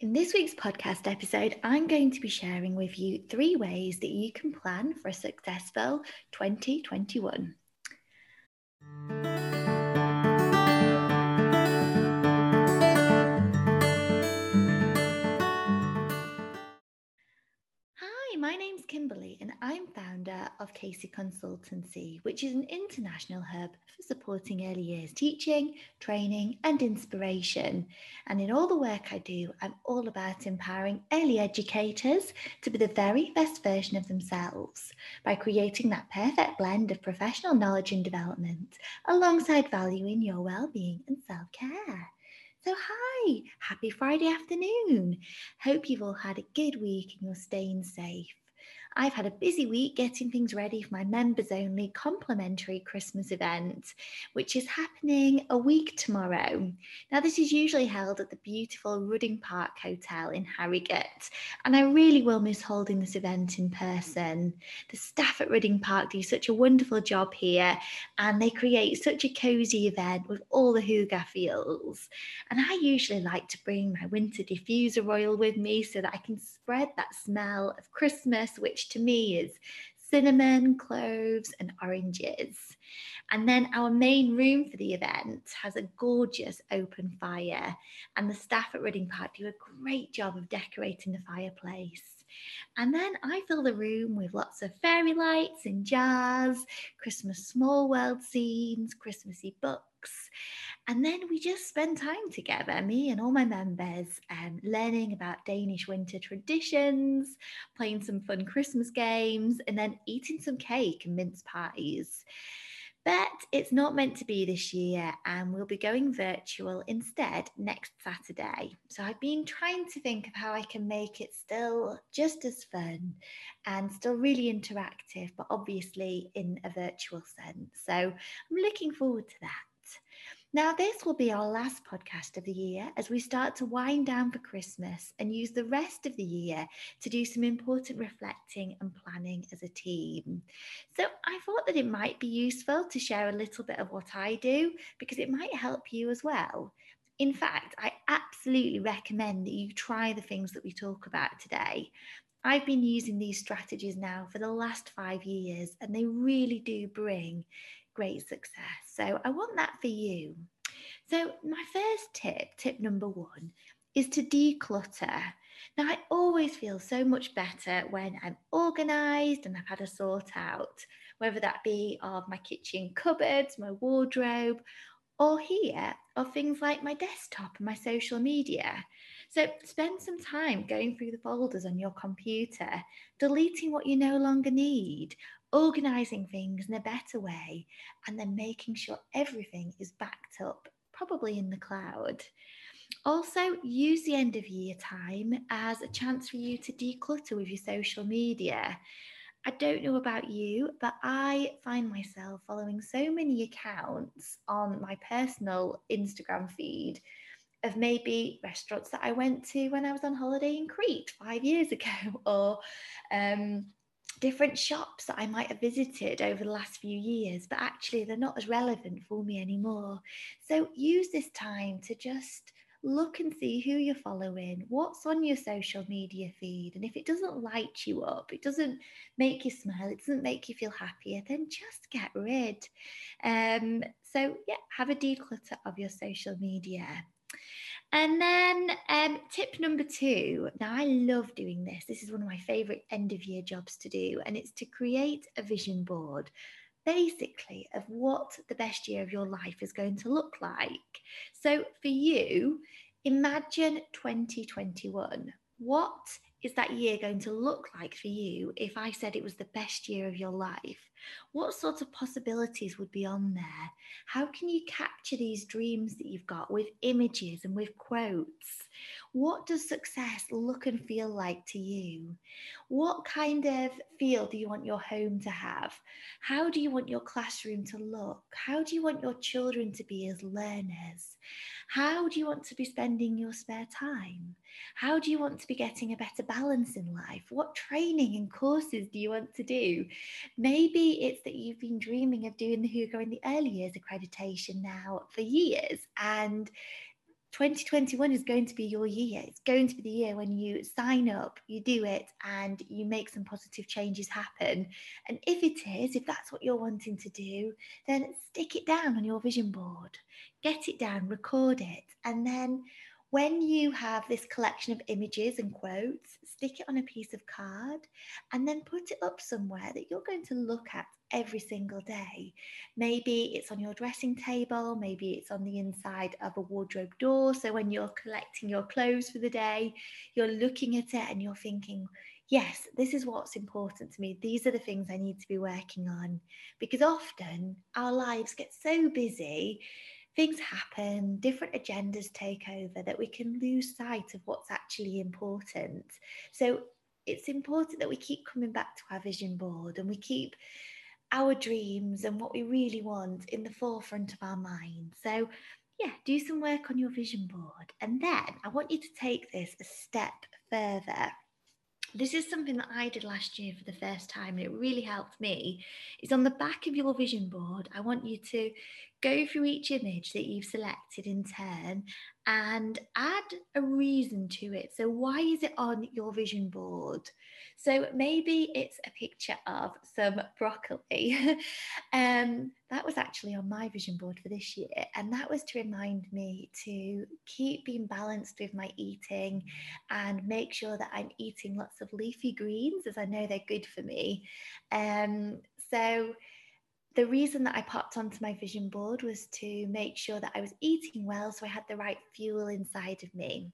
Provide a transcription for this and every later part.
In this week's podcast episode, I'm going to be sharing with you three ways that you can plan for a successful 2021. My name's Kimberly, and I'm founder of Casey Consultancy, which is an international hub for supporting early years teaching, training, and inspiration. And in all the work I do, I'm all about empowering early educators to be the very best version of themselves by creating that perfect blend of professional knowledge and development alongside valuing your well-being and self-care. So, hi, happy Friday afternoon. Hope you've all had a good week and you're staying safe. I've had a busy week getting things ready for my members only complimentary Christmas event, which is happening a week tomorrow. Now, this is usually held at the beautiful Rudding Park Hotel in Harrogate, and I really will miss holding this event in person. The staff at Rudding Park do such a wonderful job here, and they create such a cosy event with all the hygge feels. And I usually like to bring my winter diffuser oil with me so that I can spread that smell of Christmas, which to me is cinnamon, cloves, and oranges. And then our main room for the event has a gorgeous open fire, and the staff at Rudding Park do a great job of decorating the fireplace. And then I fill the room with lots of fairy lights and jars, Christmas small world scenes, Christmassy books. And then we just spend time together, me and all my members, um, learning about Danish winter traditions, playing some fun Christmas games, and then eating some cake and mince pies. But it's not meant to be this year, and we'll be going virtual instead next Saturday. So I've been trying to think of how I can make it still just as fun and still really interactive, but obviously in a virtual sense. So I'm looking forward to that. Now, this will be our last podcast of the year as we start to wind down for Christmas and use the rest of the year to do some important reflecting and planning as a team. So, I thought that it might be useful to share a little bit of what I do because it might help you as well. In fact, I absolutely recommend that you try the things that we talk about today. I've been using these strategies now for the last five years, and they really do bring great success. So I want that for you. So, my first tip, tip number one, is to declutter. Now, I always feel so much better when I'm organized and I've had a sort out, whether that be of my kitchen cupboards, my wardrobe, or here of things like my desktop and my social media. So spend some time going through the folders on your computer, deleting what you no longer need, organizing things in a better way, and then making sure everything is backed up, probably in the cloud. Also, use the end of year time as a chance for you to declutter with your social media. I don't know about you, but I find myself following so many accounts on my personal Instagram feed of maybe restaurants that I went to when I was on holiday in Crete five years ago, or um, different shops that I might have visited over the last few years, but actually they're not as relevant for me anymore. So use this time to just look and see who you're following, what's on your social media feed. And if it doesn't light you up, it doesn't make you smile, it doesn't make you feel happier, then just get rid. Um, so, yeah, have a declutter of your social media. And then um, tip number two. Now, I love doing this. This is one of my favorite end of year jobs to do, and it's to create a vision board basically of what the best year of your life is going to look like. So, for you, imagine 2021. What is that year going to look like for you if I said it was the best year of your life? What sort of possibilities would be on there? How can you capture these dreams that you've got with images and with quotes? What does success look and feel like to you? What kind of feel do you want your home to have? How do you want your classroom to look? How do you want your children to be as learners? How do you want to be spending your spare time? How do you want to be getting a better balance in life? What training and courses do you want to do? Maybe it's that you've been dreaming of doing the Hygge in the early years accreditation now for years and 2021 is going to be your year. It's going to be the year when you sign up, you do it, and you make some positive changes happen. And if it is, if that's what you're wanting to do, then stick it down on your vision board, get it down, record it, and then when you have this collection of images and quotes, stick it on a piece of card and then put it up somewhere that you're going to look at every single day. Maybe it's on your dressing table, maybe it's on the inside of a wardrobe door. So when you're collecting your clothes for the day, you're looking at it and you're thinking, yes, this is what's important to me. These are the things I need to be working on. Because often our lives get so busy things happen, different agendas take over that we can lose sight of what's actually important. So it's important that we keep coming back to our vision board and we keep our dreams and what we really want in the forefront of our mind. So, yeah, do some work on your vision board. And then I want you to take this a step further this is something that I did last year for the first time and it really helped me. Is on the back of your vision board, I want you to go through each image that you've selected in turn and add a reason to it. So, why is it on your vision board? So, maybe it's a picture of some broccoli. um, that was actually on my vision board for this year, and that was to remind me to keep being balanced with my eating and make sure that I'm eating lots of leafy greens as I know they're good for me. Um, so, the reason that I popped onto my vision board was to make sure that I was eating well so I had the right fuel inside of me.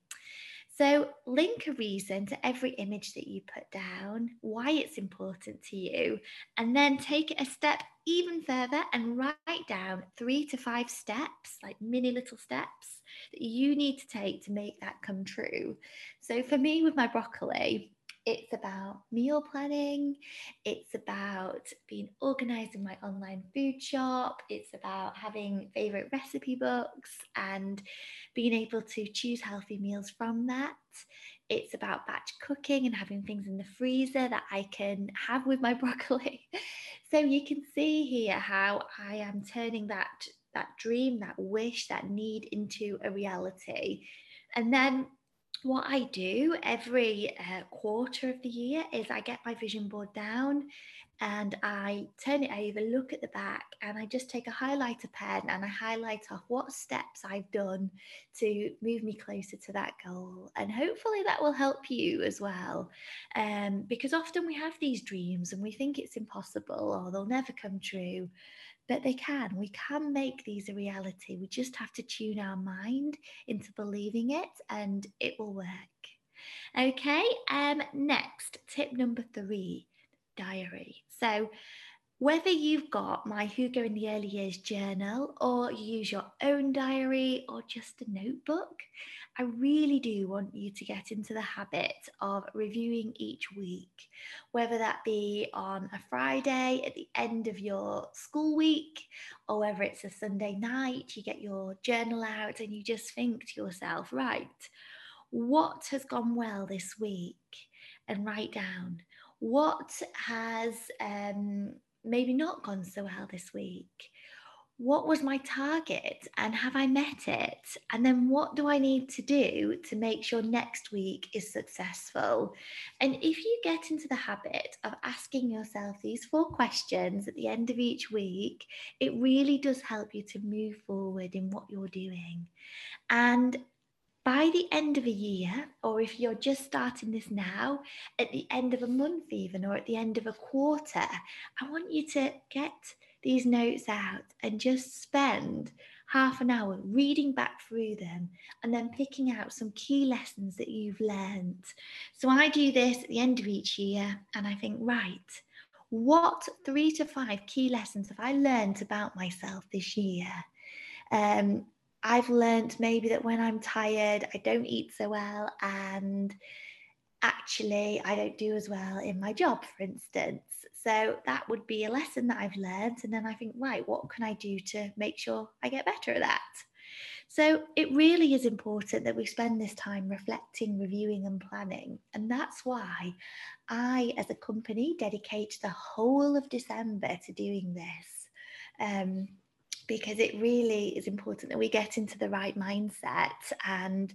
So, link a reason to every image that you put down, why it's important to you, and then take it a step even further and write down three to five steps, like mini little steps, that you need to take to make that come true. So, for me, with my broccoli, it's about meal planning. It's about being organized in my online food shop. It's about having favorite recipe books and being able to choose healthy meals from that. It's about batch cooking and having things in the freezer that I can have with my broccoli. so you can see here how I am turning that that dream, that wish, that need into a reality. And then what I do every uh, quarter of the year is I get my vision board down and I turn it over, look at the back, and I just take a highlighter pen and I highlight off what steps I've done to move me closer to that goal. And hopefully that will help you as well. Um, because often we have these dreams and we think it's impossible or they'll never come true but they can. We can make these a reality. We just have to tune our mind into believing it and it will work. Okay, um, next, tip number three diary. So, whether you've got my Hygge in the Early Years journal or you use your own diary or just a notebook, I really do want you to get into the habit of reviewing each week, whether that be on a Friday at the end of your school week, or whether it's a Sunday night, you get your journal out and you just think to yourself, right, what has gone well this week? And write down what has um, maybe not gone so well this week what was my target and have I met it? And then what do I need to do to make sure next week is successful? And if you get into the habit of asking yourself these four questions at the end of each week, it really does help you to move forward in what you're doing. And by the end of a year, or if you're just starting this now, at the end of a month, even, or at the end of a quarter, I want you to get these notes out and just spend half an hour reading back through them and then picking out some key lessons that you've learned. So I do this at the end of each year and I think, right, what three to five key lessons have I learned about myself this year? Um, I've learned maybe that when I'm tired, I don't eat so well and actually I don't do as well in my job, for instance. So that would be a lesson that I've learned. And then I think, right, what can I do to make sure I get better at that? So it really is important that we spend this time reflecting, reviewing, and planning. And that's why I, as a company, dedicate the whole of December to doing this. Um, because it really is important that we get into the right mindset and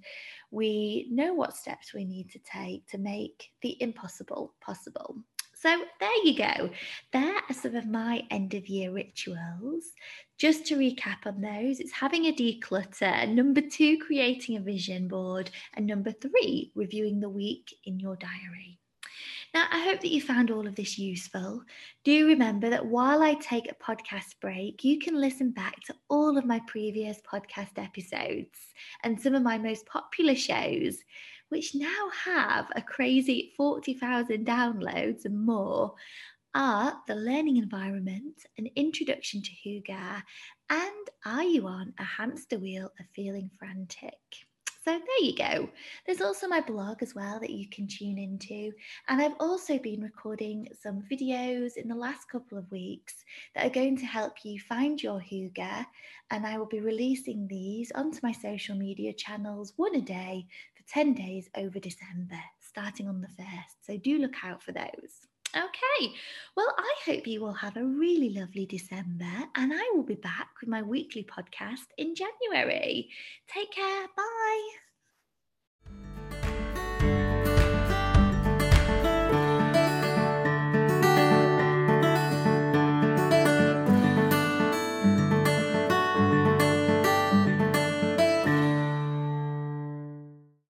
we know what steps we need to take to make the impossible possible. So there you go. There are some of my end of year rituals. Just to recap on those, it's having a declutter. Number two, creating a vision board. And number three, reviewing the week in your diary. Now, I hope that you found all of this useful. Do remember that while I take a podcast break, you can listen back to all of my previous podcast episodes and some of my most popular shows which now have a crazy 40,000 downloads and more, are the learning environment, an introduction to Hygge, and are you on a hamster wheel of feeling frantic? So there you go. There's also my blog as well that you can tune into. And I've also been recording some videos in the last couple of weeks that are going to help you find your Hygge. And I will be releasing these onto my social media channels one a day 10 days over December, starting on the 1st. So do look out for those. Okay, well, I hope you will have a really lovely December, and I will be back with my weekly podcast in January. Take care. Bye.